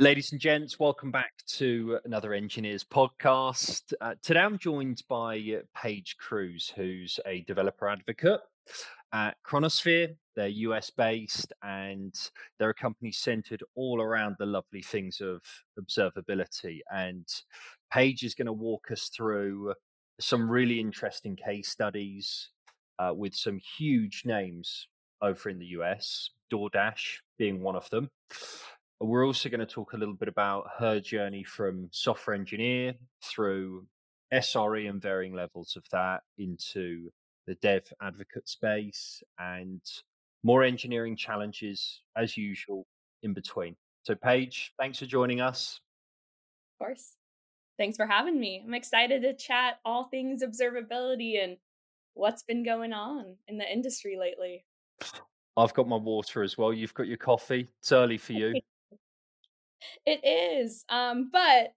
Ladies and gents, welcome back to another Enginears podcast. Uh, today I'm joined by uh, Paige Cruz, who's a developer advocate at Chronosphere. They're US based and they're a company centered all around the lovely things of observability. And Paige is going to walk us through some really interesting case studies uh, with some huge names over in the US, DoorDash being one of them. We're also going to talk a little bit about her journey from software engineer through SRE and varying levels of that into the dev advocate space and more engineering challenges as usual in between. So, Paige, thanks for joining us. Of course. Thanks for having me. I'm excited to chat all things observability and what's been going on in the industry lately. I've got my water as well. You've got your coffee. It's early for you. It is. Um, but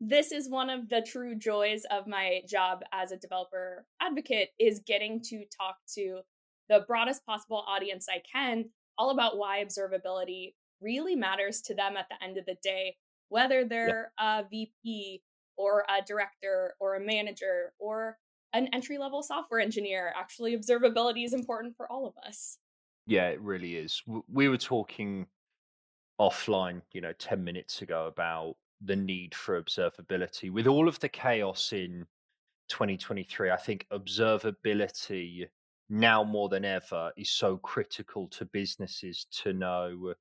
this is one of the true joys of my job as a developer advocate is getting to talk to the broadest possible audience I can all about why observability really matters to them at the end of the day, whether they're a VP or a director or a manager or an entry level software engineer. Actually, observability is important for all of us. Yeah, it really is. We were talking offline, you know, 10 minutes ago about the need for observability. With all of the chaos in 2023, I think observability now more than ever is so critical to businesses to know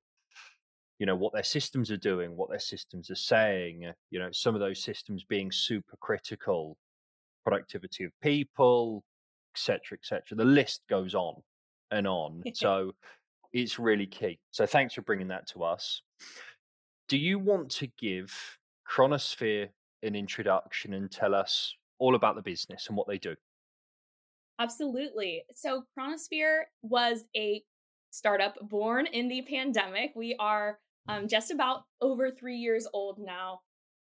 you know what their systems are doing what their systems are saying you know some of those systems being super critical productivity of people etc etc the list goes on and on so it's really key. So thanks for bringing that to us. Do you want to give Chronosphere an introduction and tell us all about the business and what they do? Absolutely. So Chronosphere was a startup born in the pandemic. We are um, just about over three years old now.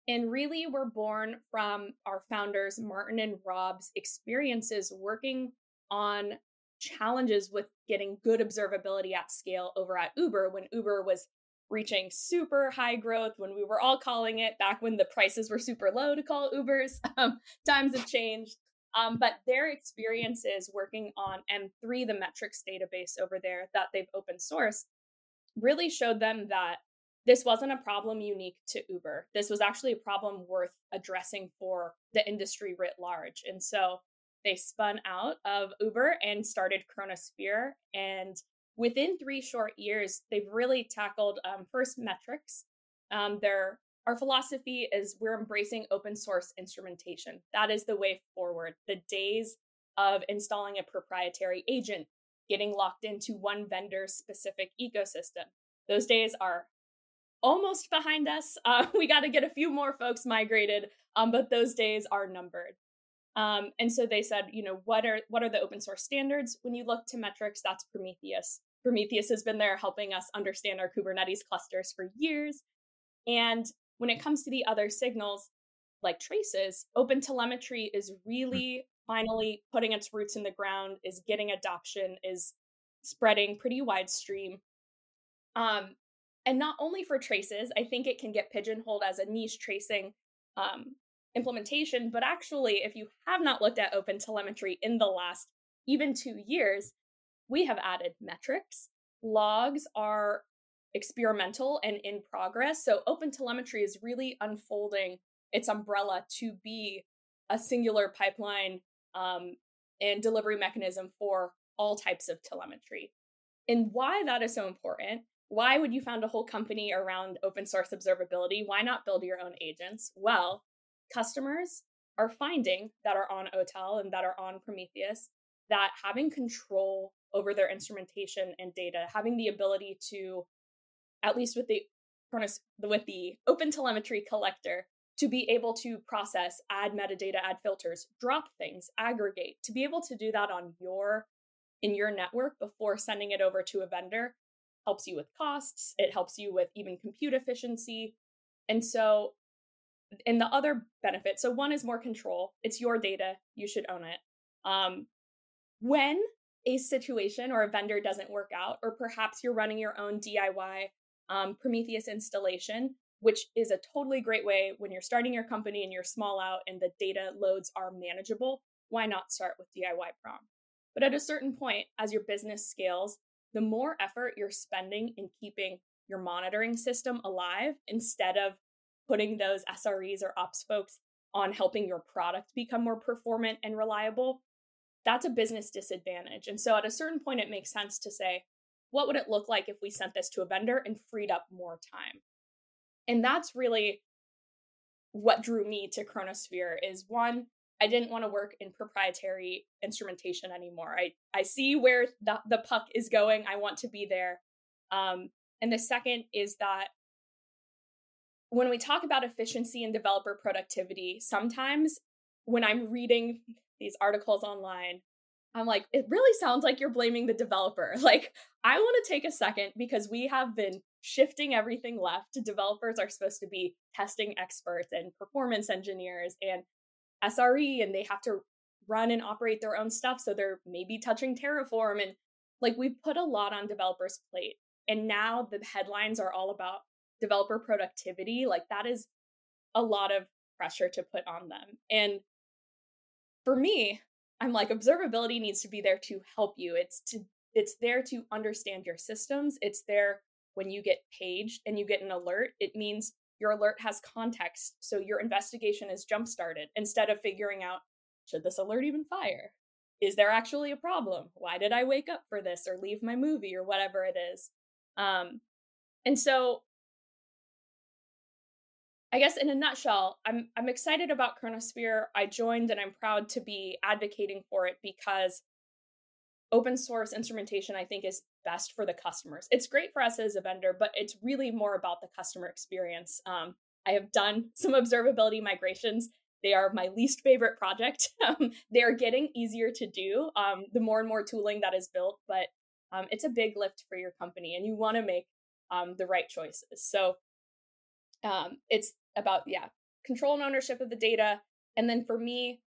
And really, we're born from our founders, Martin and Rob's experiences working on challenges with getting good observability at scale over at Uber when Uber was reaching super high growth when we were all calling it back when the prices were super low to call Ubers. Um, times have changed. Um, but their experiences working on M3, the metrics database over there that they've open sourced, really showed them that this wasn't a problem unique to Uber. This was actually a problem worth addressing for the industry writ large. And so they spun out of Uber and started Chronosphere. And within three short years, they've really tackled um, first metrics. Um, their our philosophy is we're embracing open source instrumentation. That is the way forward. The days of installing a proprietary agent, getting locked into one vendor specific ecosystem, those days are almost behind us. Uh, we got to get a few more folks migrated, um, but those days are numbered. Um, and so they said, you know, what are what are the open source standards? When you look to metrics, that's Prometheus. Prometheus has been there helping us understand our Kubernetes clusters for years. And when it comes to the other signals, like traces, open telemetry is hmm. really finally putting its roots in the ground, is getting adoption, is spreading pretty wide stream. Um, and not only for traces, I think it can get pigeonholed as a niche tracing um, implementation. But actually, if you have not looked at open telemetry in the last even two years, we have added metrics. Logs are experimental and in progress. So open telemetry is really unfolding its umbrella to be a singular pipeline um, and delivery mechanism for all types of telemetry. And why that is so important, why would you found a whole company around open source observability? Why not build your own agents? Well, customers are finding that are on OTel and that are on Prometheus that having control over their instrumentation and data, having the ability to, at least with the with the open telemetry collector, to be able to process, add metadata, add filters, drop things, aggregate, to be able to do that on your in your network before sending it over to a vendor helps you with costs, it helps you with even compute efficiency. And so and the other benefit so one is more control it's your data you should own it um, when a situation or a vendor doesn't work out or perhaps you're running your own diy um, prometheus installation which is a totally great way when you're starting your company and you're small out and the data loads are manageable. Why not start with DIY prom? But at a certain point, as your business scales, the more effort you're spending in keeping your monitoring system alive instead of putting those SREs or ops folks on helping your product become more performant and reliable, that's a business disadvantage. And so at a certain point, it makes sense to say, what would it look like if we sent this to a vendor and freed up more time? And that's really what drew me to Chronosphere is one, I didn't want to work in proprietary instrumentation anymore. I, I see where the, the puck is going. I want to be there. Um, and the second is that when we talk about efficiency and developer productivity, sometimes when I'm reading these articles online, I'm like, it really sounds like you're blaming the developer. Like, I want to take a second because we have been shifting everything left. Developers are supposed to be testing experts and performance engineers and SRE, and they have to run and operate their own stuff. So they're maybe touching Terraform. And like, we put a lot on developers' plate. And now the headlines are all about developer productivity. Like, that is a lot of pressure to put on them. And for me, I'm like observability needs to be there to help you. It's to it's there to understand your systems. It's there when you get paged and you get an alert. It means your alert has context, so your investigation is jump started instead of figuring out should this alert even fire? Is there actually a problem? Why did I wake up for this or leave my movie or whatever it is? Um, and so I guess in a nutshell, I'm I'm excited about Chronosphere. I joined and I'm proud to be advocating for it because open source instrumentation I think is best for the customers. It's great for us as a vendor, but it's really more about the customer experience. Um, I have done some observability migrations. They are my least favorite project. Um, they are getting easier to do um, the more and more tooling that is built, but um, it's a big lift for your company, and you want to make um, the right choices. So um, it's about yeah control and ownership of the data and then for me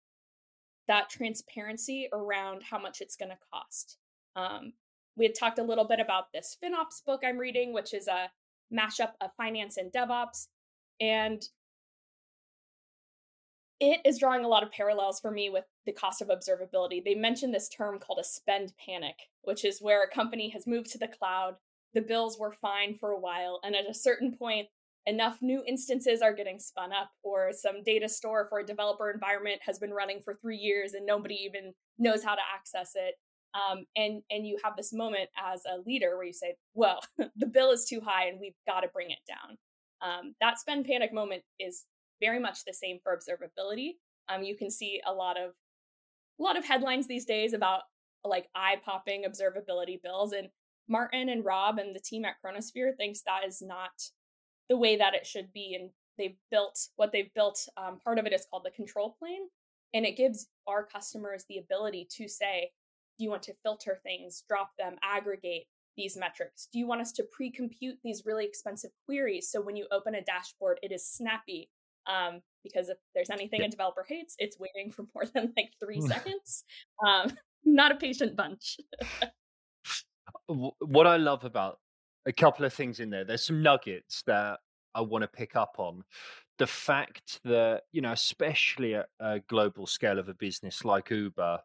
that transparency around how much it's going to cost. Um, we had talked a little bit about this finops book i'm reading which is a mashup of finance and devops and it is drawing a lot of parallels for me with the cost of observability. They mentioned this term called a spend panic which is where a company has moved to the cloud the bills were fine for a while and at a certain point enough new instances are getting spun up or some data store for a developer environment has been running for three years and nobody even knows how to access it. Um, and and you have this moment as a leader where you say well the bill is too high and we've got to bring it down. Um, that spend panic moment is very much the same for observability. Um, you can see a lot of a lot of headlines these days about like eye popping observability bills and martin and rob and the team at chronosphere thinks that is not the way that it should be. And they've built what they've built. Um, part of it is called the control plane, and it gives our customers the ability to say, do you want to filter things, drop them, aggregate these metrics? Do you want us to pre compute these really expensive queries so when you open a dashboard, it is snappy? Um, because if there's anything a developer hates, it's waiting for more than like three seconds. Um, not a patient bunch. what I love about a couple of things in there. There's some nuggets that I want to pick up on. The fact that, you know, especially at a global scale of a business like Uber,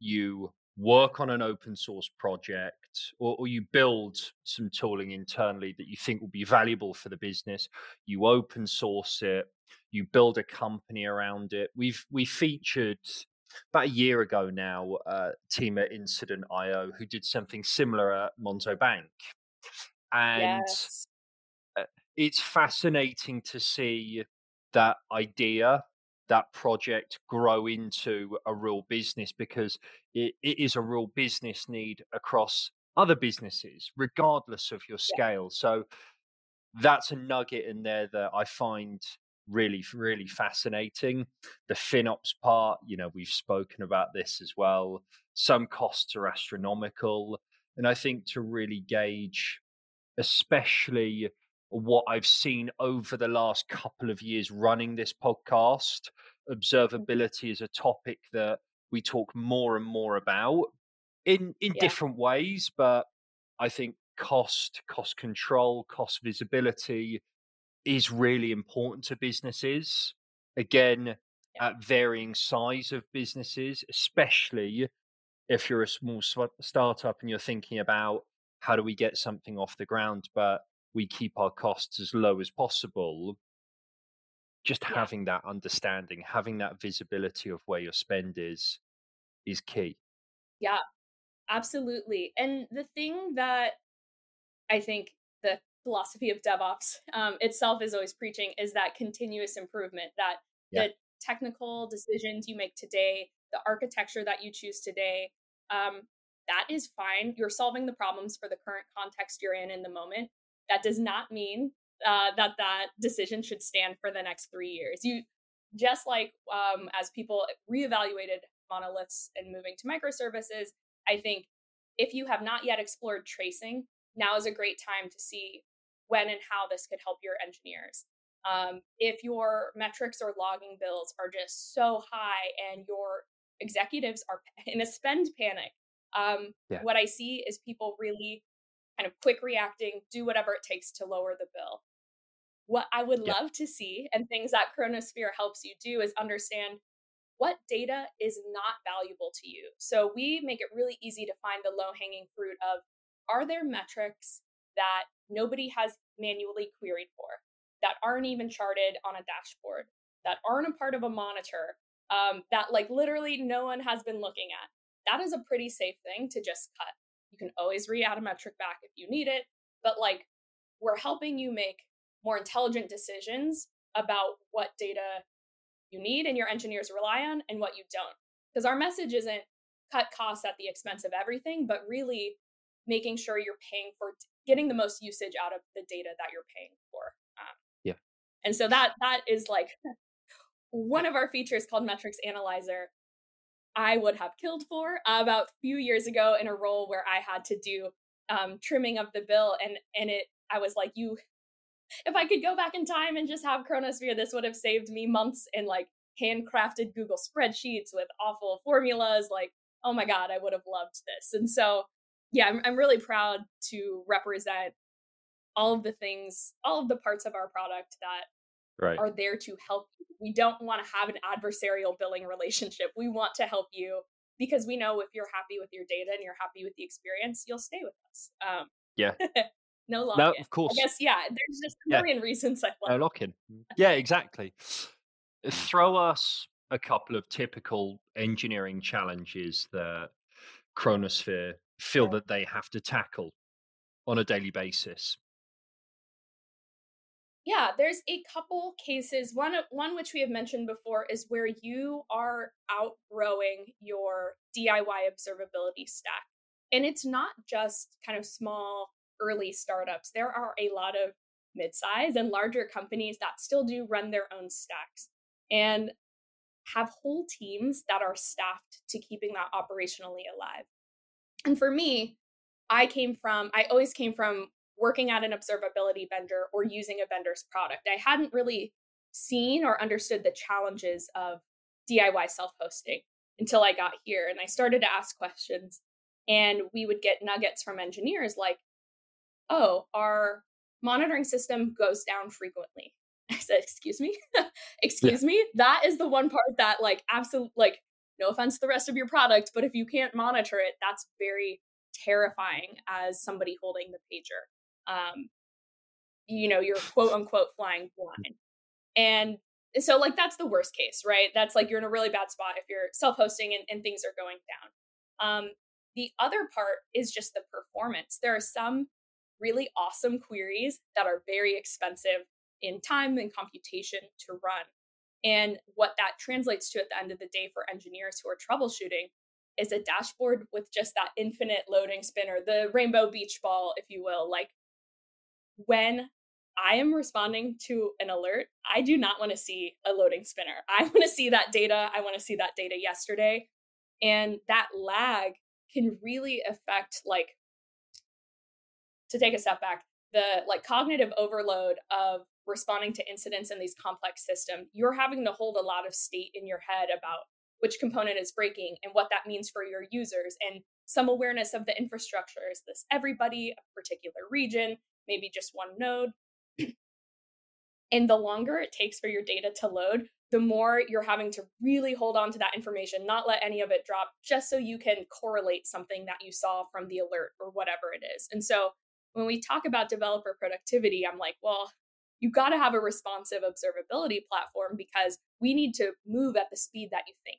you work on an open source project or, or, you build some tooling internally that you think will be valuable for the business you open source it you build a company around it we've we featured about a year ago now uh, team at incident io who did something similar at monzo bank and yes. It's fascinating to see that idea that project grow into a real business because it, it is a real business need across other businesses regardless of your scale. Yeah. so that's a nugget in there that i find really really fascinating. The finops part you know we've spoken about this as well. Some costs are astronomical and i think to really gauge especially what I've seen over the last couple of years running this podcast. Mm-hmm. Observability is a topic that we talk more and more about in in yeah. different ways, but I think cost, cost control, cost visibility is really important to businesses. Again, Yeah. at varying size of businesses, especially if you're a small startup and you're thinking about how do we get something off the ground, but we keep our costs as low as possible. Just Yeah. having that understanding, having that visibility of where your spend is, is key. Yeah, absolutely. And the thing that I think the philosophy of DevOps um, itself is always preaching is that continuous improvement, that Yeah. the technical decisions you make today, the architecture that you choose today, um, that is fine. You're solving the problems for the current context you're in in the moment. That does not mean uh, that that decision should stand for the next three years. You just like um, as people reevaluated monoliths and moving to microservices, I think if you have not yet explored tracing, now is a great time to see when and how this could help your engineers. Um, if your metrics or logging bills are just so high and your executives are in a spend panic, um, Yeah. what I see is people really kind of quick reacting, do whatever it takes to lower the bill. What I would Yeah. love to see, and things that Chronosphere helps you do, is understand what data is not valuable to you. So we make it really easy to find the low hanging fruit of are there metrics that nobody has manually queried for, that aren't even charted on a dashboard, that aren't a part of a monitor, um, that like literally no one has been looking at? That is a pretty safe thing to just cut. You can always re add a metric back if you need it, but like we're helping you make more intelligent decisions about what data you need and your engineers rely on and what you don't. Because our message isn't cut costs at the expense of everything, but really making sure you're paying for getting the most usage out of the data that you're paying for. Um, Yeah. And so that that is like one of our features called Metrics Analyzer. I would have killed for about a few years ago in a role where I had to do um, trimming of the bill, and and it I was like, you if I could go back in time and just have Chronosphere, this would have saved me months in like handcrafted Google spreadsheets with awful formulas. Like, oh my God, I would have loved this. And so, yeah, I'm, I'm really proud to represent all of the things, all of the parts of our product that Right. are there to help you. We don't want to have an adversarial billing relationship. We want to help you because we know if you're happy with your data and you're happy with the experience, you'll stay with us. Um, Yeah. no lock No, of course. I guess yeah. There's just a Yeah. million reasons I No love. lock in. Yeah, exactly. Throw us a couple of typical engineering challenges that Chronosphere feel that they have to tackle on a daily basis. Yeah, there's a couple cases. One uh, one which we have mentioned before is where you are outgrowing your DIY observability stack. And it's not just kind of small early startups. There are a lot of mid-size and larger companies that still do run their own stacks and have whole teams that are staffed to keeping that operationally alive. And for me, I came from I always came from working at an observability vendor or mm-hmm. using a vendor's product. I hadn't really seen or understood the challenges of DIY self hosting until I got here and I started to ask questions. And we would get nuggets from engineers like, oh, our monitoring system goes down frequently. I said, excuse me? excuse me? That is the one part that, like, absolutely, like, no offense to the rest of your product, but if you can't monitor it, that's very terrifying as somebody holding the pager um, you know, you're quote unquote flying blind. And so, like, that's the worst case, right? That's like you're in a really bad spot if you're self hosting and, and things are going down. Um, the other part is just the performance. There are some really awesome queries that are very expensive in time and computation to run. And what that translates to at the end of the day for engineers who are troubleshooting is a dashboard with just that infinite loading spinner, the rainbow beach ball, if you will. Like when I am responding to an alert, I do not want to see a loading spinner. I want to see that data. I want to see that data yesterday. And that lag can really affect like to take a step back, the like cognitive overload of responding to incidents in these complex systems. You're having to hold a lot of state in your head about which component is breaking and what that means for your users and some awareness of the infrastructure. Is this everybody, a particular region, maybe just one node? And the longer it takes for your data to load, the more you're having to really hold on to that information, not let any of it drop, just so you can correlate something that you saw from the alert or whatever it is. And so when we talk about developer productivity, I'm like, well, you've got to have a responsive observability platform because we need to move at the speed that you think.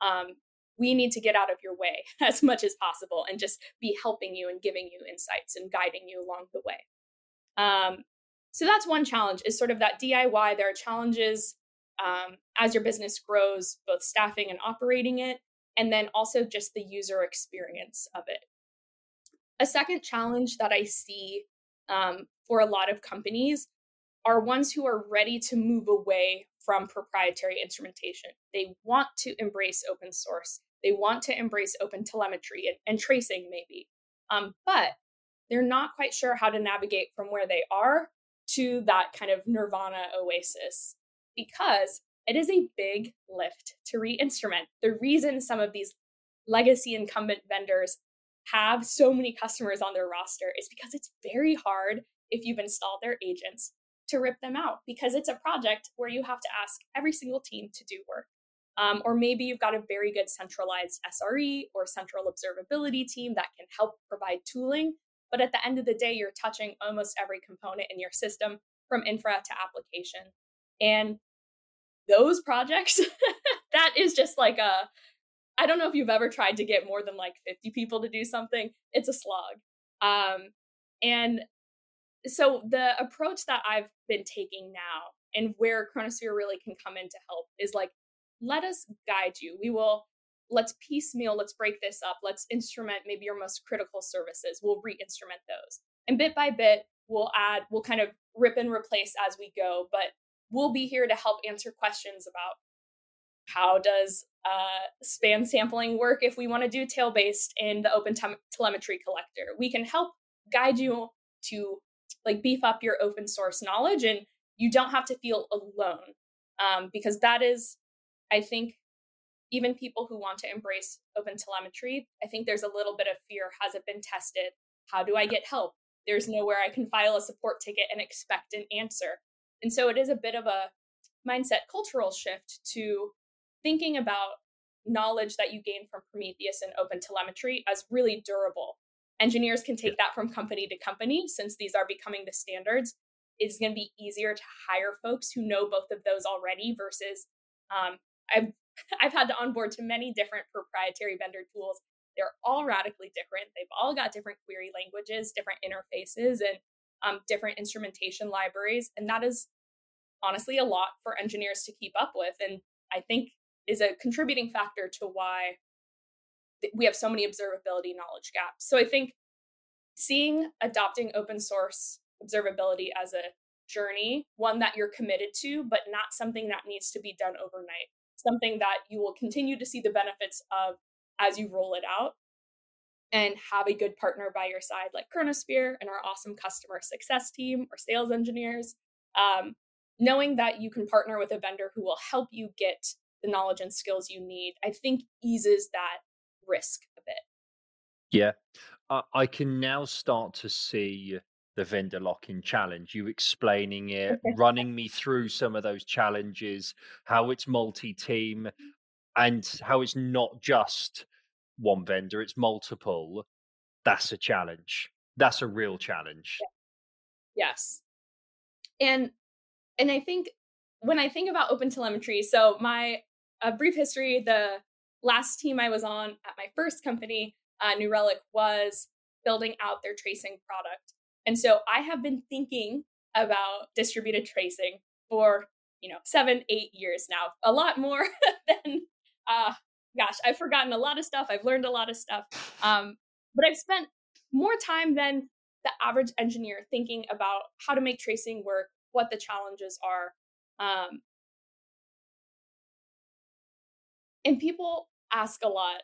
Um, we need to get out of your way as much as possible and just be helping you and giving you insights and guiding you along the way. Um, so that's one challenge is sort of that DIY. There are challenges um, as your business grows, both staffing and operating it, and then also just the user experience of it. A second challenge that I see um, for a lot of companies are ones who are ready to move away from proprietary instrumentation. They want to embrace open source. They want to embrace open telemetry and, and tracing, maybe. Um, but they're not quite sure how to navigate from where they are to that kind of nirvana oasis because it is a big lift to re instrument. The reason some of these legacy incumbent vendors have so many customers on their roster is because it's very hard if you've installed their agents to rip them out because it's a project where you have to ask every single team to do work. Um, or maybe you've got a very good centralized SRE or central observability team that can help provide tooling. But at the end of the day, you're touching almost every component in your system from infra to application. And those projects, that is just like a, I don't know if you've ever tried to get more than like 50 people to do something. It's a slog. Um, and so the approach that I've been taking now and where Chronosphere really can come in to help is like, let us guide you. We will let's piecemeal, let's break this up, let's instrument maybe your most critical services. We'll re-instrument those. And bit by bit, we'll add, we'll kind of rip and replace as we go, but we'll be here to help answer questions about how does uh, span sampling work if we want to do tail based in the open te- telemetry collector. We can help guide you to like beef up your open source knowledge and you don't have to feel alone um, because that is i think even people who want to embrace open telemetry i think there's a little bit of fear has it been tested? How do i get help? There's nowhere i can file a support ticket and expect an answer. And so it is a bit of a mindset cultural shift to thinking about knowledge that you gain from prometheus and open telemetry as really durable. Engineers can take that from company to company since these are becoming the standards. It's going to be easier to hire folks who know both of those already versus um, I've I've had to onboard to many different proprietary vendor tools. They're all radically different. They've all got different query languages, different interfaces, and um, different instrumentation libraries, and that is honestly a lot for engineers to keep up with. And I think is a contributing factor to why we have so many observability knowledge gaps. So I think seeing adopting open source observability as a journey, one that you're committed to, but not something that needs to be done overnight, something that you will continue to see the benefits of as you roll it out and have a good partner by your side like Chronosphere and our awesome customer success team or sales engineers. Um, knowing that you can partner with a vendor who will help you get the knowledge and skills you need, I think eases that risk a bit. Yeah. I, I can now start to see the vendor lock-in challenge you explaining it running me through some of those challenges how it's multi-team and how it's not just one vendor it's multiple that's a challenge. That's a real challenge. Yes. And and i think when i think about open telemetry so my a brief history the last team I was on at my first company, uh, New Relic, was building out their tracing product. And so I have been thinking about distributed tracing for, you know, seven, eight years now, a lot more than, uh, gosh, I've forgotten a lot of stuff. I've learned a lot of stuff. Um, but I've spent more time than the average engineer thinking about how to make tracing work, what the challenges are. Um, and people ask a lot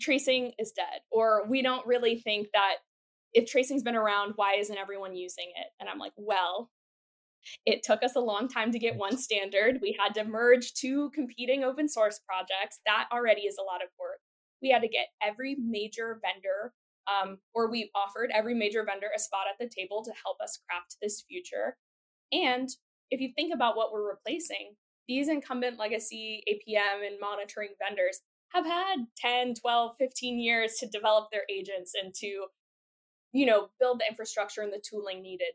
tracing is dead or we don't really think that if tracing's been around why isn't everyone using it? And i'm like well it took us a long time to get one standard. We had to merge two competing open source projects. That already is a lot of work. We had to get every major vendor um, or we offered every major vendor a spot at the table to help us craft this future. And if you think about what we're replacing, these incumbent legacy APM and monitoring vendors have had 10, 12, 15 years to develop their agents and to, you know, build the infrastructure and the tooling needed.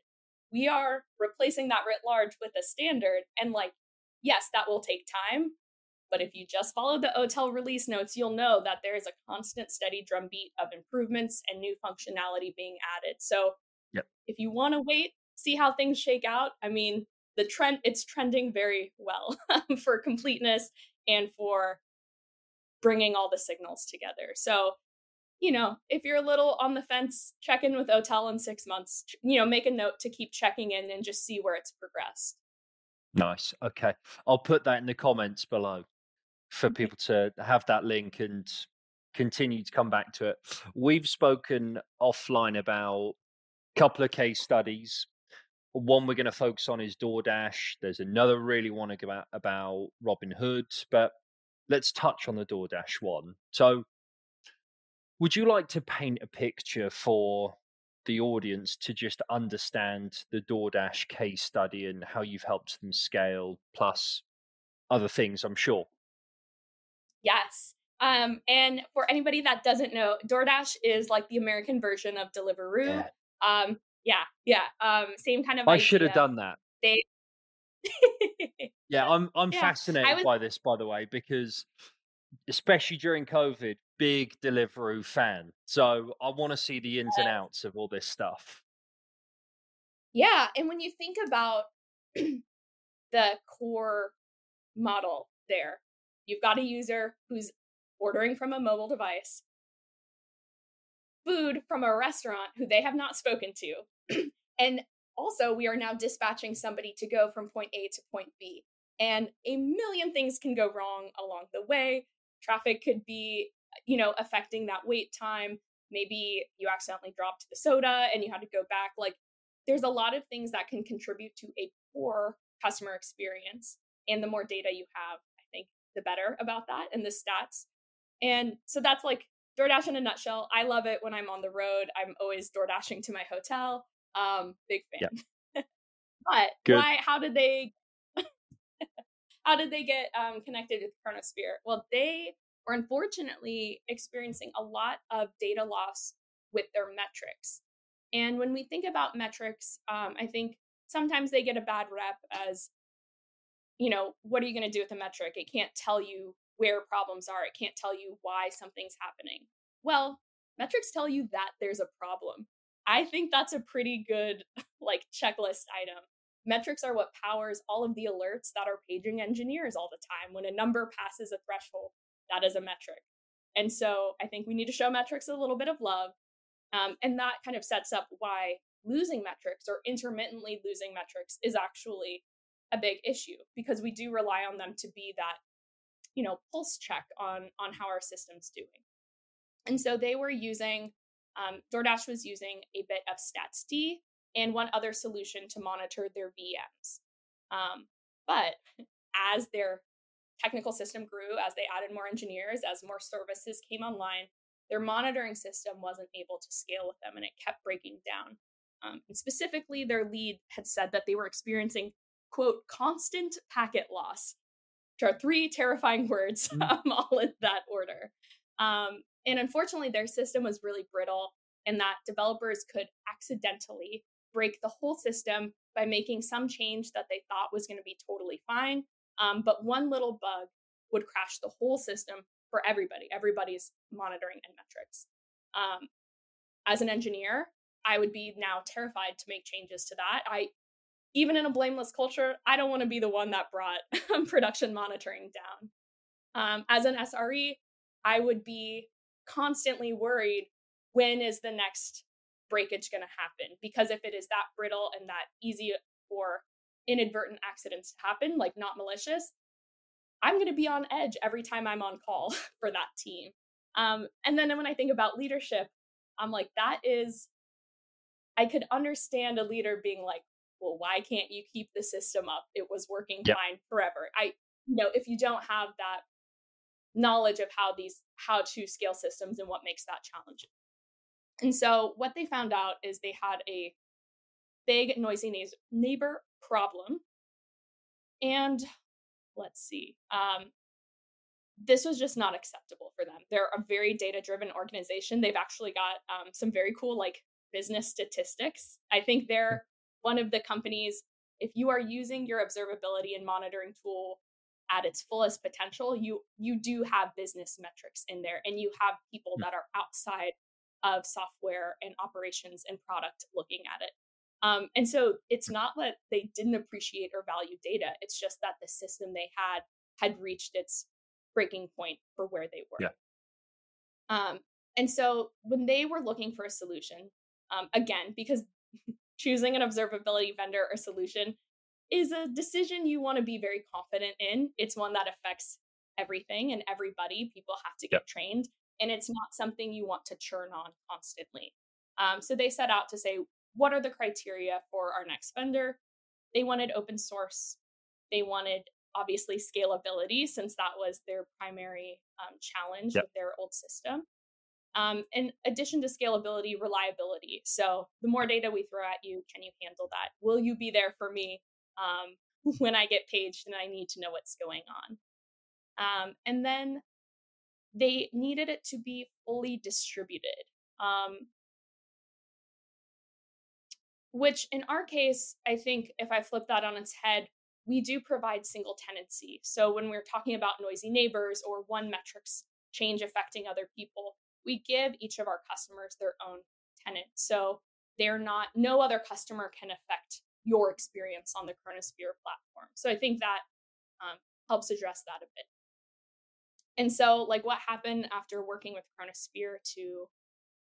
We are replacing that writ large with a standard. And like, yes, that will take time. But if you just follow the OTel release notes, you'll know that there is a constant, steady drumbeat of improvements and new functionality being added. So yep. if you want to wait, see how things shake out, I mean, the trend it's trending very well for completeness and for bringing all the signals together. So, you know, if you're a little on the fence, check in with OTel in six months. You know, make a note to keep checking in and just see where it's progressed. Nice. Okay. I'll put that in the comments below for people to have that link and continue to come back to it. We've spoken offline about a couple of case studies. One we're going to focus on is DoorDash. There's another really want to go about about Robinhood, but let's touch on the DoorDash one. So, would you like to paint a picture for the audience to just understand the DoorDash case study and how you've helped them scale, plus other things, I'm sure? Yes. Um, and for anybody that doesn't know, DoorDash is like the American version of Deliveroo. Yeah. Um, yeah, yeah. Um, same kind of. I should have done that. They yeah, I'm I'm yeah, fascinated was... by this, by the way, because especially during COVID, big Deliveroo fan. So I want to see the ins and outs of all this stuff. Yeah, and when you think about the core model there, you've got a user who's ordering from a mobile device, food from a restaurant who they have not spoken to, and also we are now dispatching somebody to go from point A to point B. And a million things can go wrong along the way. Traffic could be, you know, affecting that wait time. Maybe you accidentally dropped the soda and you had to go back. Like, there's a lot of things that can contribute to a poor customer experience. And the more data you have, I think the better about that and the stats. And so that's like DoorDash in a nutshell. I love it when I'm on the road. I'm always door dashing to my hotel. Um, big fan. Yeah. but Good. why? How did they? How did they get um, connected with Chronosphere? Well, they were unfortunately experiencing a lot of data loss with their metrics. And when we think about metrics, um, I think sometimes they get a bad rep as, you know, what are you going to do with a metric? It can't tell you where problems are. It can't tell you why something's happening. Well, metrics tell you that there's a problem. I think that's a pretty good like checklist item. Metrics are what powers all of the alerts that are paging engineers all the time. When a number passes a threshold, that is a metric. And so I think we need to show metrics a little bit of love. Um, and that kind of sets up why losing metrics or intermittently losing metrics is actually a big issue because we do rely on them to be that you know pulse check on on how our system's doing and so they were using um, DoorDash was using a bit of StatsD and one other solution to monitor their VMs. Um, but as their technical system grew, as they added more engineers, as more services came online, their monitoring system wasn't able to scale with them and it kept breaking down. Um, and specifically, their lead had said that they were experiencing, quote, constant packet loss, which are three terrifying words, mm. um, all in that order. Um, and unfortunately, their system was really brittle, and that developers could accidentally break the whole system by making some change that they thought was going to be totally fine. Um, but one little bug would crash the whole system for everybody, everybody's monitoring and metrics. Um, as an engineer, I would be now terrified to make changes to that. I, even in a blameless culture, I don't want to be the one that brought production monitoring down. Um, as an SRE, I would be constantly worried when is the next breakage going to happen? Because if it is that brittle and that easy for inadvertent accidents to happen, like not malicious, I'm going to be on edge every time I'm on call for that team. Um, and then when I think about leadership, I'm like, that is, I could understand a leader being like, well, why can't you keep the system up? It was working yep. fine forever. I, you know, if you don't have that knowledge of how these how to scale systems and what makes that challenging. And so what they found out is they had a big noisy neighbor problem and let's see. Um, this was just not acceptable for them. They're a very data driven organization. They've actually got um, some very cool like business statistics. I think they're one of the companies. If you are using your observability and monitoring tool at its fullest potential, you you do have business metrics in there, and you have people that are outside of software and operations and product looking at it. Um, and so it's not that they didn't appreciate or value data; it's just that the system they had had reached its breaking point for where they were. Yeah. Um, and so when they were looking for a solution, um, again, because choosing an observability vendor or solution is a decision you want to be very confident in. It's one that affects everything and everybody. People have to get yep. trained, and it's not something you want to churn on constantly. Um, so they set out to say, what are the criteria for our next vendor? They wanted open source. They wanted obviously scalability, since that was their primary um, challenge yep. with their old system. Um, in addition to scalability, reliability. So the more data we throw at you, can you handle that? Will you be there for me um, when I get paged and I need to know what's going on? Um, and then they needed it to be fully distributed. Um, which in our case, I think if I flip that on its head, we do provide single tenancy. So when we're talking about noisy neighbors or one metrics change affecting other people, we give each of our customers their own tenant. So they're not, no other customer can affect your experience on the Chronosphere platform. So I think that um, helps address that a bit. And so, like, what happened after working with Chronosphere to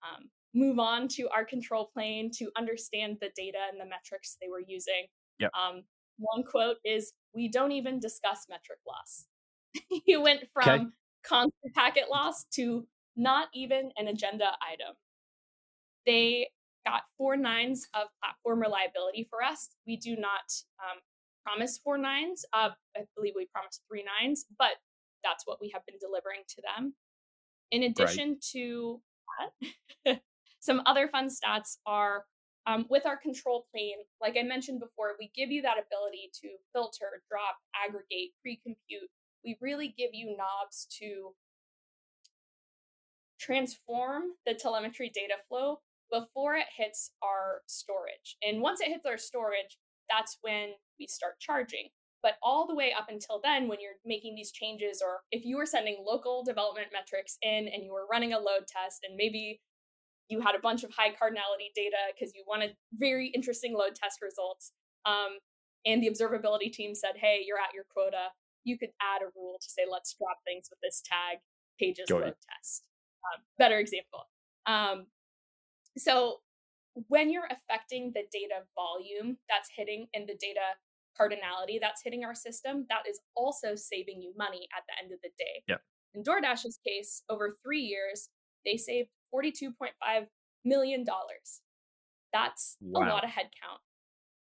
um, move on to our control plane to understand the data and the metrics they were using? Yep. Um, one quote is, "We don't even discuss metric loss." he went from okay. constant packet loss to not even an agenda item. They got four nines of platform reliability for us. We do not um, promise four nines. Uh, I believe we promised three nines, but that's what we have been delivering to them. In addition right. to that, some other fun stats are um, with our control plane, like I mentioned before, we give you that ability to filter, drop, aggregate, pre compute. We really give you knobs to transform the telemetry data flow before it hits our storage. And once it hits our storage, that's when we start charging. But all the way up until then, when you're making these changes, or if you were sending local development metrics in and you were running a load test, and maybe you had a bunch of high cardinality data because you wanted very interesting load test results, um, and the observability team said, hey, you're at your quota, you could add a rule to say, let's drop things with this tag, pages Got load it. test. Um, better example. Um, so when you're affecting the data volume that's hitting and the data cardinality that's hitting our system, that is also saving you money at the end of the day. Yep. In DoorDash's case, over three years, they saved $42.5 million. That's wow. a lot of headcount.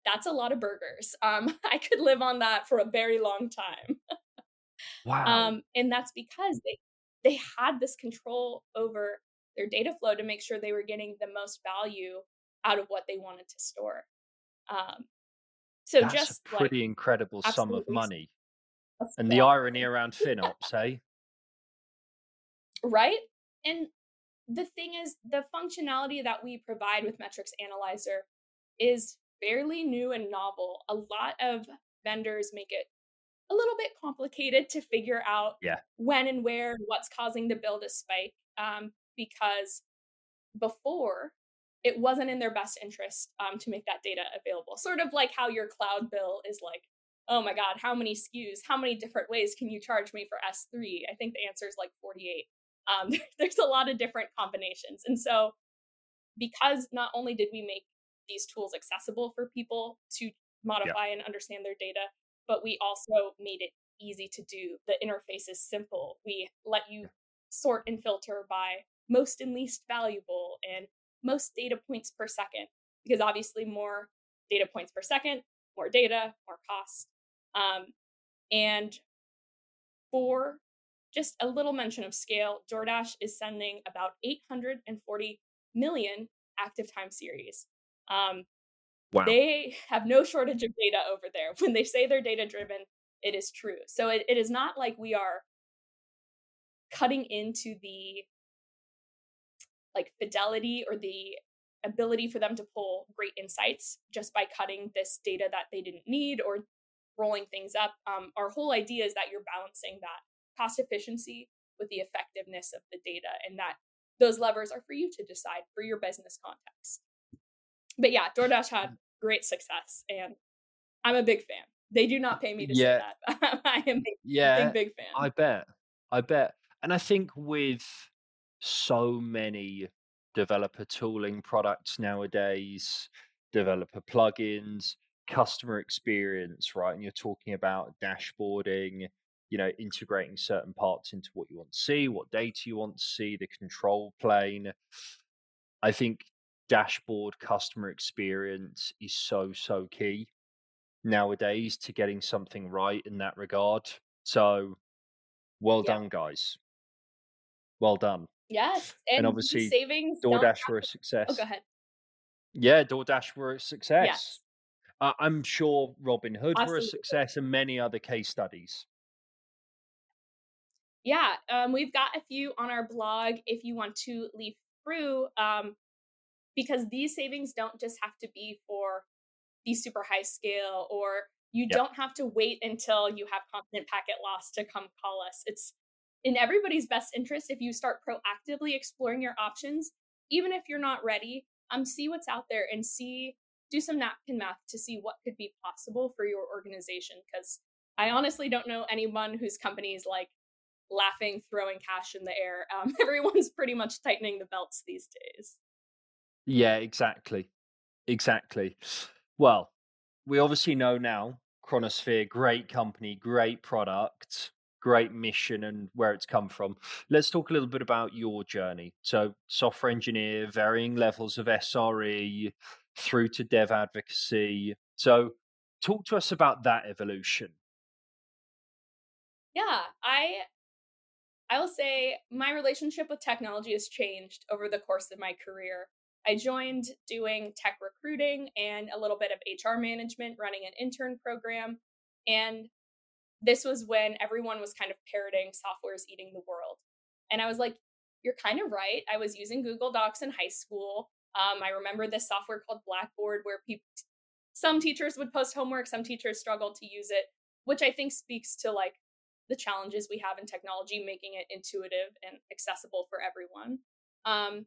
That's a lot of burgers. Um, I could live on that for a very long time. wow. Um, and that's because they they had this control over their data flow to make sure they were getting the most value out of what they wanted to store. Um, so That's just a pretty like, incredible sum of money. And the irony around FinOps, eh? Right? And the thing is, the functionality that we provide with Metrics Analyzer is fairly new and novel. A lot of vendors make it a little bit complicated to figure out yeah. when and where what's causing the bill to spike um, because before it wasn't in their best interest um, to make that data available. Sort of like how your cloud bill is like oh my god how many skus how many different ways can you charge me for s3 i think the answer is like 48 um, there's a lot of different combinations. And so because not only did we make these tools accessible for people to modify and understand their data but we also made it easy to do. The interface is simple. We let you sort and filter by most and least valuable and most data points per second, because obviously more data points per second, more data, more cost. Um, and for just a little mention of scale, DoorDash is sending about 840 million active time series. Um, Wow. They have no shortage of data over there. When they say they're data driven, it is true. So it, it is not like we are cutting into the like fidelity or the ability for them to pull great insights just by cutting this data that they didn't need or rolling things up. Um, our whole idea is that you're balancing that cost efficiency with the effectiveness of the data and that those levers are for you to decide for your business context. But yeah, DoorDash had mm. great success and I'm a big fan. They do not pay me to yeah. say that. I am a yeah, big, big fan. I bet. I bet. And I think with so many developer tooling products nowadays, developer plugins, customer experience, right? And you're talking about dashboarding, you know, integrating certain parts into what you want to see, what data you want to see, the control plane. I think dashboard customer experience is so, so key nowadays to getting something right in that regard. So well yeah. done, guys. Well done. Yes. And, and obviously savings DoorDash were a success. Oh, go ahead. Yeah, DoorDash were a success. Yes. Uh, I'm sure Robinhood Absolutely. were a success and many other case studies. Yeah, um, we've got a few on our blog if you want to leaf through, um, because these savings don't just have to be for the super high scale, or you yep. don't have to wait until you have constant packet loss to come call us. It's in everybody's best interest if you start proactively exploring your options, even if you're not ready. Um, see what's out there and see do some napkin math to see what could be possible for your organization. Because I honestly don't know anyone whose company is like laughing, throwing cash in the air. Um, everyone's pretty much tightening the belts these days. Yeah, exactly. Exactly. Well, we obviously know now Chronosphere, great company, great product, great mission, and where it's come from. Let's talk a little bit about your journey. So, software engineer, varying levels of SRE, through to dev advocacy. So, talk to us about that evolution. Yeah, I I will say my relationship with technology has changed over the course of my career. I joined doing tech recruiting and a little bit of HR management, running an intern program. And this was when everyone was kind of parroting software's eating the world. And I was like, you're kind of right. I was using Google Docs in high school. Um, I remember this software called Blackboard where people, some teachers would post homework, some teachers struggled to use it, which I think speaks to like the challenges we have in technology, making it intuitive and accessible for everyone. Um,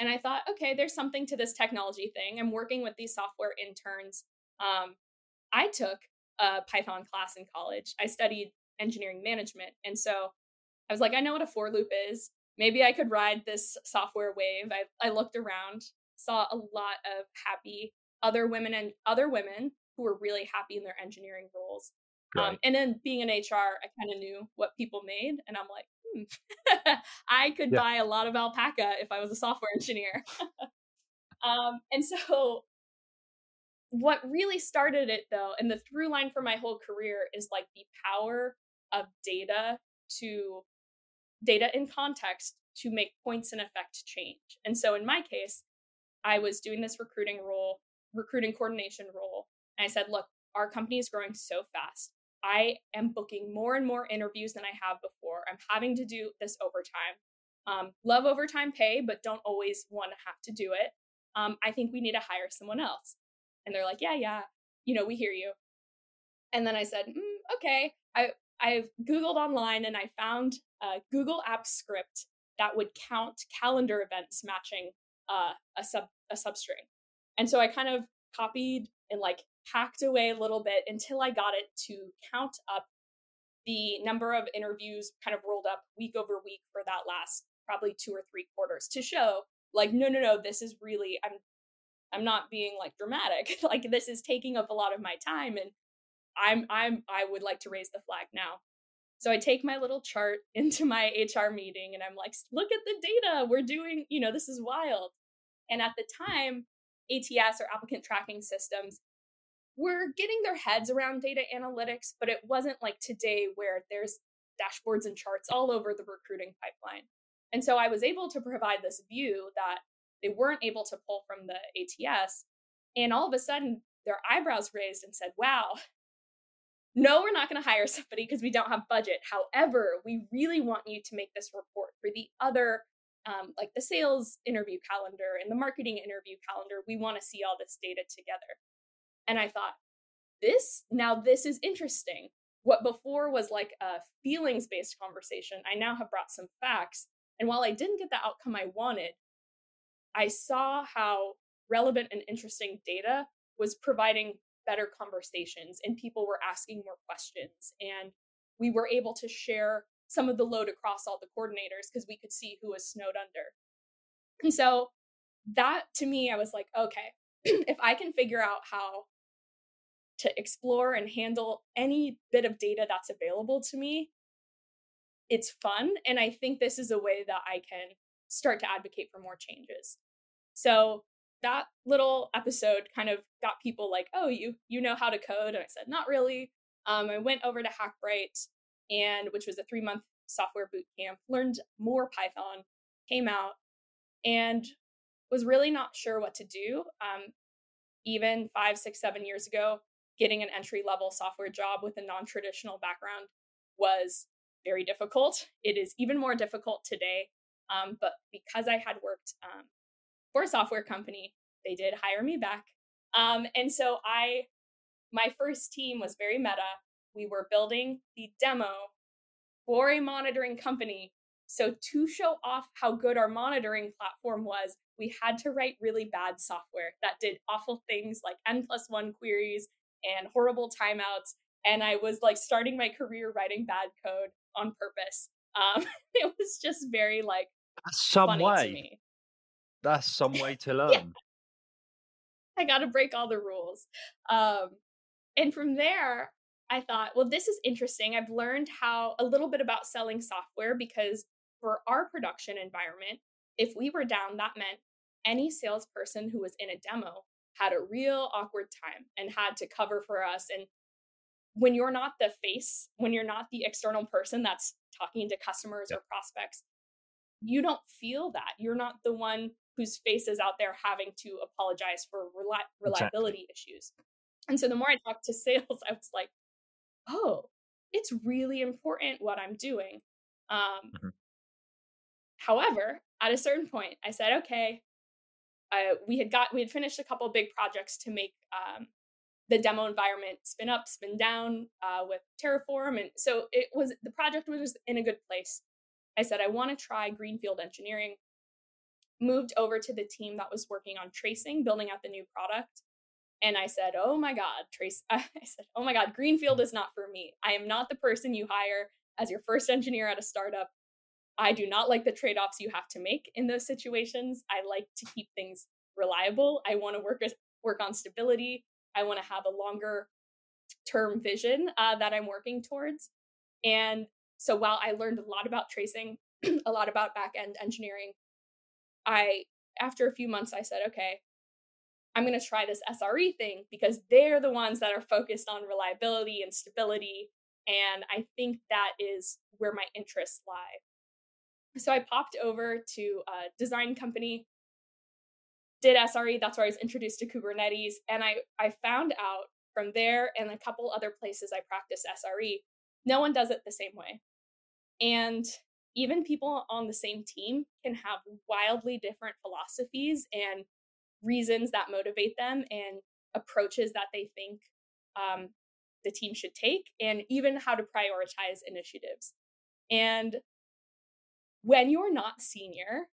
and I thought, okay, there's something to this technology thing. I'm working with these software interns. Um, I took a Python class in college. I studied engineering management. And so I was like, I know what a for loop is. Maybe I could ride this software wave. I, I looked around saw a lot of happy other women and other women who were really happy in their engineering roles. Um, right. Um, and then being in HR, I kind of knew what people made, and I'm like, hmm, I could yeah. buy a lot of alpaca if I was a software engineer. um, and so, what really started it though, and the through line for my whole career is like the power of data to data in context to make points and effect change. And so, in my case, I was doing this recruiting role, recruiting coordination role. And I said, look, our company is growing so fast. I am booking more and more interviews than I have before. I'm having to do this overtime. Um, love overtime pay, but don't always want to have to do it. Um, I think we need to hire someone else. And they're like, yeah, yeah, you know, we hear you. And then I said, mm, okay. I I've Googled online and I found a Google App script that would count calendar events matching uh, a sub a substring. And so I kind of copied and like hacked away a little bit until I got it to count up the number of interviews kind of rolled up week over week for that last probably two or three quarters to show like no no no this is really I'm I'm not being like dramatic like this is taking up a lot of my time and I'm I'm I would like to raise the flag now. So I take my little chart into my HR meeting and I'm like look at the data we're doing you know this is wild. And at the time, ATS or applicant tracking systems were getting their heads around data analytics, but it wasn't like today where there's dashboards and charts all over the recruiting pipeline. And so I was able to provide this view that they weren't able to pull from the ATS. And all of a sudden, their eyebrows raised and said, wow, no, we're not going to hire somebody because we don't have budget. However, we really want you to make this report for the other, um, like the sales interview calendar and the marketing interview calendar. We want to see all this data together. And I thought, this, now this is interesting. What before was like a feelings based conversation, I now have brought some facts. And while I didn't get the outcome I wanted, I saw how relevant and interesting data was providing better conversations and people were asking more questions and we were able to share some of the load across all the coordinators because we could see who was snowed under. And so that to me, I was like, okay, if I can figure out how to explore and handle any bit of data that's available to me, it's fun. And I think this is a way that I can start to advocate for more changes. So that little episode kind of got people like, "Oh, you you know how to code?" And I said, "Not really." Um, I went over to Hackbright, and which was a three month software boot camp, learned more Python, came out, and was really not sure what to do. Um, even five, six, seven years ago, getting an entry level software job with a non traditional background was very difficult. It is even more difficult today. Um, but because I had worked um, for software company, they did hire me back. Um, and so I, my first team was very meta. We were building the demo for a monitoring company. So to show off how good our monitoring platform was, we had to write really bad software that did awful things like n plus one queries and horrible timeouts. And I was like starting my career writing bad code on purpose. Um, it was just very like some way. That's some way to learn. yeah. I got to break all the rules. Um, and from there, I thought, well, this is interesting. I've learned how a little bit about selling software because for our production environment, if we were down, that meant any salesperson who was in a demo had a real awkward time and had to cover for us. And when you're not the face, when you're not the external person that's talking to customers or prospects, you don't feel that. You're not the one whose face is out there having to apologize for reli- reliability exactly. issues. And so the more I talked to sales, I was like, oh, it's really important what I'm doing. Um, mm-hmm. However, at a certain point, I said, okay, uh, we had got we had finished a couple big projects to make um, the demo environment spin up, spin down uh, with Terraform, and so it was the project was in a good place. I said I want to try greenfield engineering. Moved over to the team that was working on tracing, building out the new product, and I said, "Oh my God, trace!" I said, "Oh my God, greenfield is not for me. I am not the person you hire as your first engineer at a startup. I do not like the trade offs you have to make in those situations. I like to keep things reliable. I want to work work on stability. I want to have a longer term vision uh, that I'm working towards. And so while I learned a lot about tracing, a lot about back end engineering, I after a few months I said, okay, I'm going to try this SRE thing because they're the ones that are focused on reliability and stability. And I think that is where my interests lie. So I popped over to a design company, did SRE. That's where I was introduced to Kubernetes. And I, I found out from there and a couple other places I practice SRE, no one does it the same way. And even people on the same team can have wildly different philosophies and reasons that motivate them and approaches that they think um, the team should take, and even how to prioritize initiatives. And when you're not senior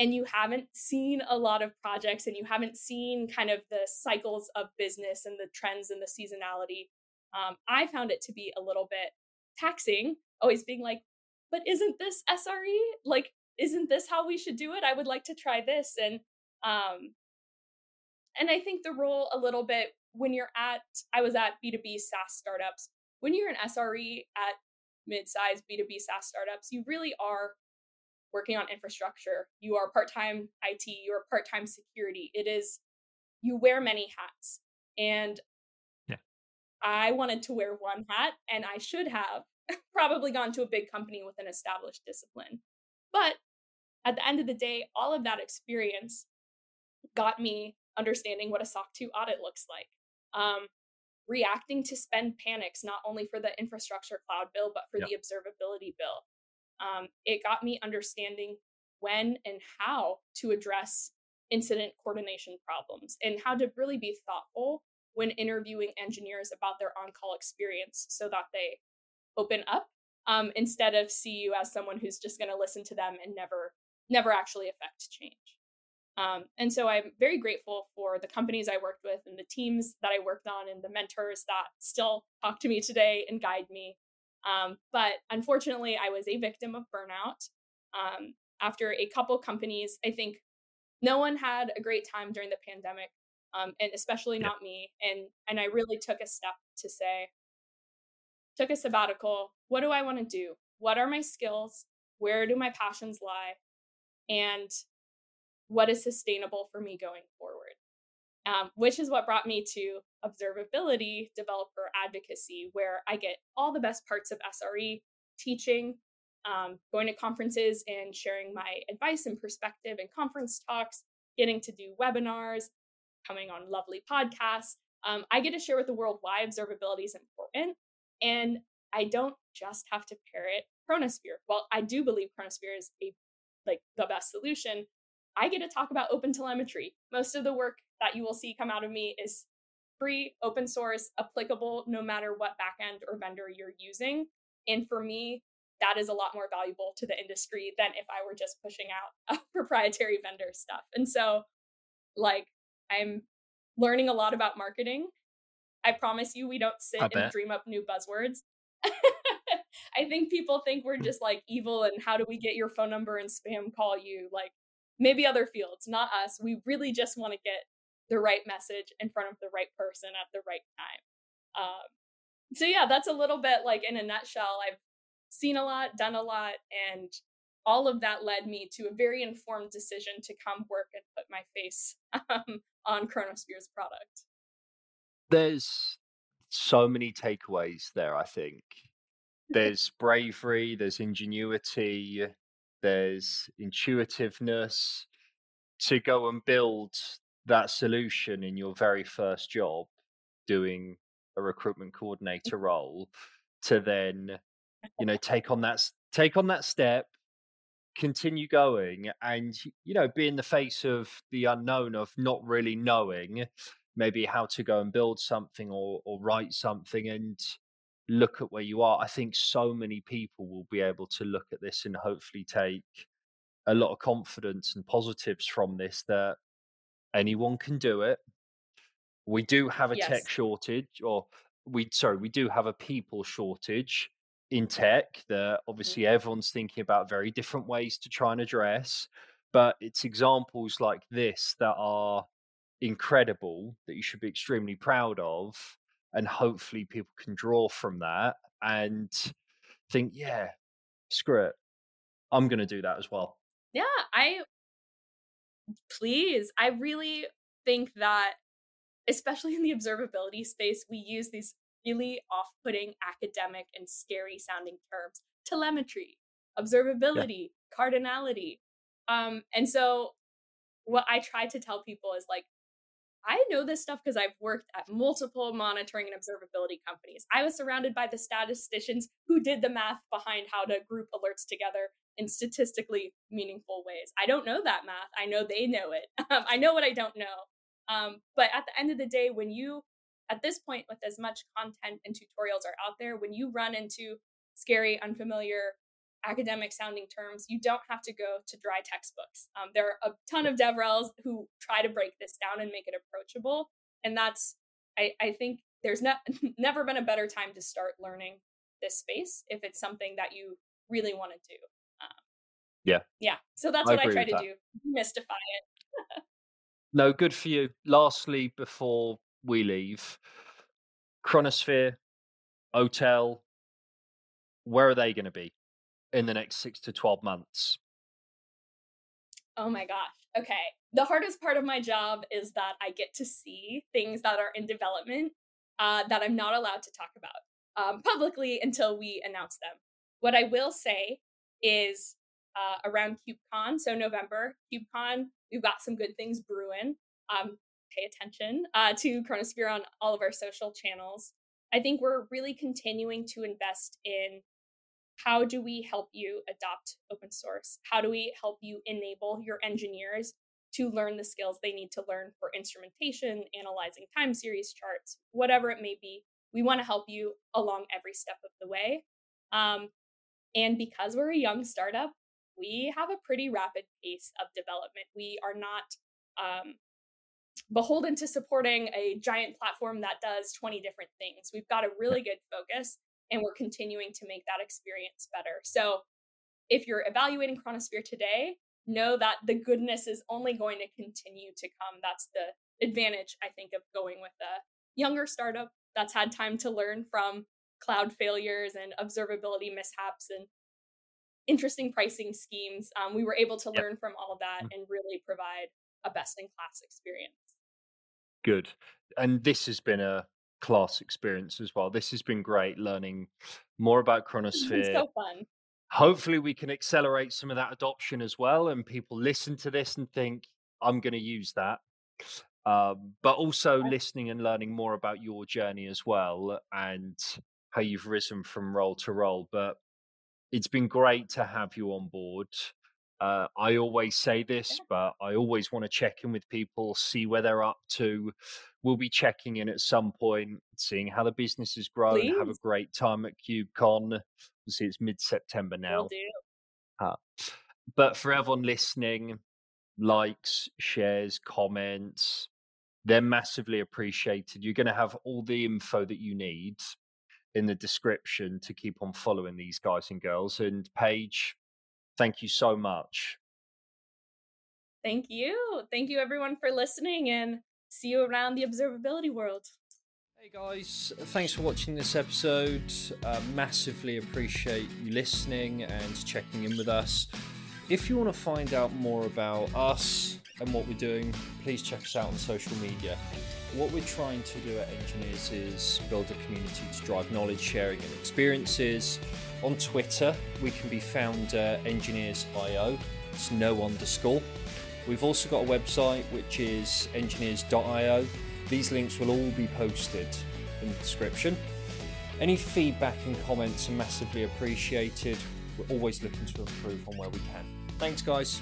and you haven't seen a lot of projects and you haven't seen kind of the cycles of business and the trends and the seasonality, um, I found it to be a little bit taxing, always being like, but isn't this SRE? Like, isn't this how we should do it? I would like to try this. And um, and I think the role a little bit when you're at I was at B2B SaaS startups, when you're an SRE at mid-sized B2B SaaS startups, you really are working on infrastructure. You are part-time IT, you are part-time security. It is you wear many hats. And yeah. I wanted to wear one hat and I should have probably gone to a big company with an established discipline. But at the end of the day, all of that experience got me understanding what a SOC 2 audit looks like. Um, reacting to spend panics, not only for the infrastructure cloud bill, but for the observability bill. Um, it got me understanding when and how to address incident coordination problems and how to really be thoughtful when interviewing engineers about their on call experience so that they open up um, instead of see you as someone who's just going to listen to them and never never actually affect change. Um, and so i'm very grateful for the companies i worked with and the teams that i worked on and the mentors that still talk to me today and guide me. Um, but unfortunately i was a victim of burnout. Um, after a couple companies i think no one had a great time during the pandemic um, and especially not me and and i really took a step to say took a sabbatical what do i want to do what are my skills where do my passions lie and what is sustainable for me going forward um, which is what brought me to observability developer advocacy where i get all the best parts of sre teaching um, going to conferences and sharing my advice and perspective in conference talks getting to do webinars coming on lovely podcasts. Um, I get to share with the world why observability is important. And I don't just have to parrot Chronosphere. While I do believe Chronosphere is a like the best solution, I get to talk about open telemetry. Most of the work that you will see come out of me is free, open source, applicable no matter what backend or vendor you're using. And for me, that is a lot more valuable to the industry than if I were just pushing out proprietary vendor stuff. And so, like, I'm learning a lot about marketing. I promise you, we don't sit and dream up new buzzwords. I think people think we're just like evil and how do we get your phone number and spam call you? Like maybe other fields, not us. We really just want to get the right message in front of the right person at the right time. Um, so yeah, that's a little bit like in a nutshell. I've seen a lot, done a lot, and all of that led me to a very informed decision to come work and put my face um, on Chronosphere's product. There's so many takeaways there, I think. There's bravery, there's ingenuity, there's intuitiveness to go and build that solution in your very first job doing a recruitment mm. coordinator role to then you know take on that take on that step continue going and you know be in the face of the unknown of not really knowing maybe how to go and build something or or write something and look at where you are i think so many people will be able to look at this and hopefully take a lot of confidence and positives from this that anyone can do it we do have a yes. tech shortage or we sorry we do have a people shortage in tech that mm-hmm. obviously everyone's thinking about very different ways to try and address. But it's examples like this that are incredible that you should be extremely proud of. And hopefully people can draw from that and think, yeah, screw it. I'm going to do that as well. Yeah, I please. I really think that, especially in the observability space, we use these really off putting academic and scary sounding terms telemetry, observability, yeah. cardinality. Um, and so, what I try to tell people is like, I know this stuff because I've worked at multiple monitoring and observability companies. I was surrounded by the statisticians who did the math behind how to group alerts together in statistically meaningful ways. I don't know that math. I know they know it. Um, I know what I don't know. Um, but at the end of the day, when you at this point, with as much content and tutorials are out there, when you run into scary, unfamiliar, academic sounding terms, you don't have to go to dry textbooks. Um, there are a ton of DevRels who try to break this down and make it approachable. And that's, I, I think there's ne- never been a better time to start learning this space if it's something that you really want to do. Um, yeah. Yeah. So that's I what I try to that. do, mystify it. no, good for you. Lastly, before we leave. Chronosphere, OTel, where are they going to be in the next six to 12 months? Oh my gosh. Okay. The hardest part of my job is that I get to see things that are in development uh, that I'm not allowed to talk about um, publicly until we announce them. What I will say is uh, around KubeCon, so November, KubeCon, we've got some good things brewing. Um, pay attention uh, to Chronosphere on all of our social channels. I think we're really continuing to invest in how do we help you adopt open source? How do we help you enable your engineers to learn the skills they need to learn for instrumentation, analyzing time series charts, whatever it may be? We want to help you along every step of the way. Um, and because we're a young startup, we have a pretty rapid pace of development. We are not um, beholden to supporting a giant platform that does 20 different things. We've got a really good focus and we're continuing to make that experience better. So if you're evaluating Chronosphere today, know that the goodness is only going to continue to come. That's the advantage, I think, of going with a younger startup that's had time to learn from cloud failures and observability mishaps and interesting pricing schemes. Um, we were able to learn from all of that mm. and really provide a best in class experience. Good. And this has been a class experience as well. This has been great learning more about Chronosphere. so fun. Hopefully, we can accelerate some of that adoption as well, and people listen to this and think, I'm going to use that. Um, but also listening and learning more about your journey as well and how you've risen from role to role. But it's been great to have you on board. Uh, I always say this, but I always want to check in with people, see where they're up to. We'll be checking in at some point, seeing how the business has grown. Please. Have a great time at KubeCon. See, it's mid September now. Uh, but for everyone listening, likes, shares, comments, they're massively appreciated. You're going to have all the info that you need in the description to keep on following these guys and girls. And Paige, thank you so much. Thank you. Thank you, everyone, for listening, and see you around the observability world. Hey guys, thanks for watching this episode. Uh, massively appreciate you listening and checking in with us. If you want to find out more about us and what we're doing, please check us out on social media. What we're trying to do at Enginears is build a community to drive knowledge sharing and experiences. On Twitter, we can be found uh, at enginears.io, it's no underscore. We've also got a website which is enginears.io. These links will all be posted in the description. Any feedback and comments are massively appreciated. We're always looking to improve on where we can. Thanks, guys.